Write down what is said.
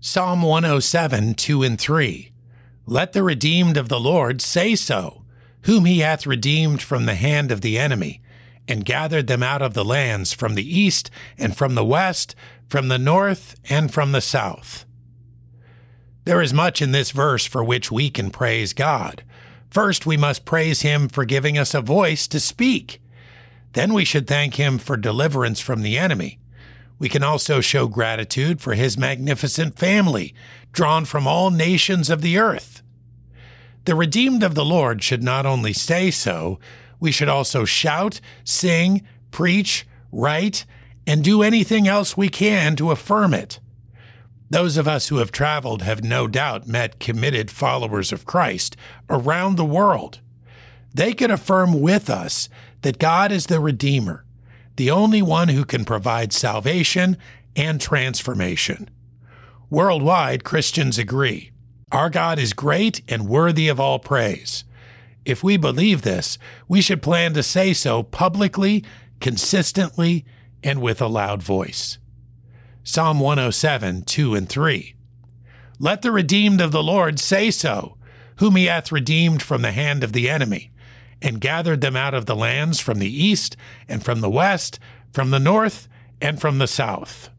Psalm 107, 2 and 3. Let the redeemed of the Lord say so, whom he hath redeemed from the hand of the enemy, and gathered them out of the lands from the east and from the west, from the north and from the south. There is much in this verse for which we can praise God. First, we must praise Him for giving us a voice to speak. Then we should thank Him for deliverance from the enemy. We can also show gratitude for His magnificent family, drawn from all nations of the earth. The redeemed of the Lord should not only say so, we should also shout, sing, preach, write, and do anything else we can to affirm it. Those of us who have traveled have no doubt met committed followers of Christ around the world. They can affirm with us that God is the Redeemer, the only one who can provide salvation and transformation. Worldwide, Christians agree. Our God is great and worthy of all praise. If we believe this, we should plan to say so publicly, consistently, and with a loud voice. Psalm 107, 2 and 3. Let the redeemed of the Lord say so, whom he hath redeemed from the hand of the enemy, and gathered them out of the lands from the east and from the west, from the north and from the south.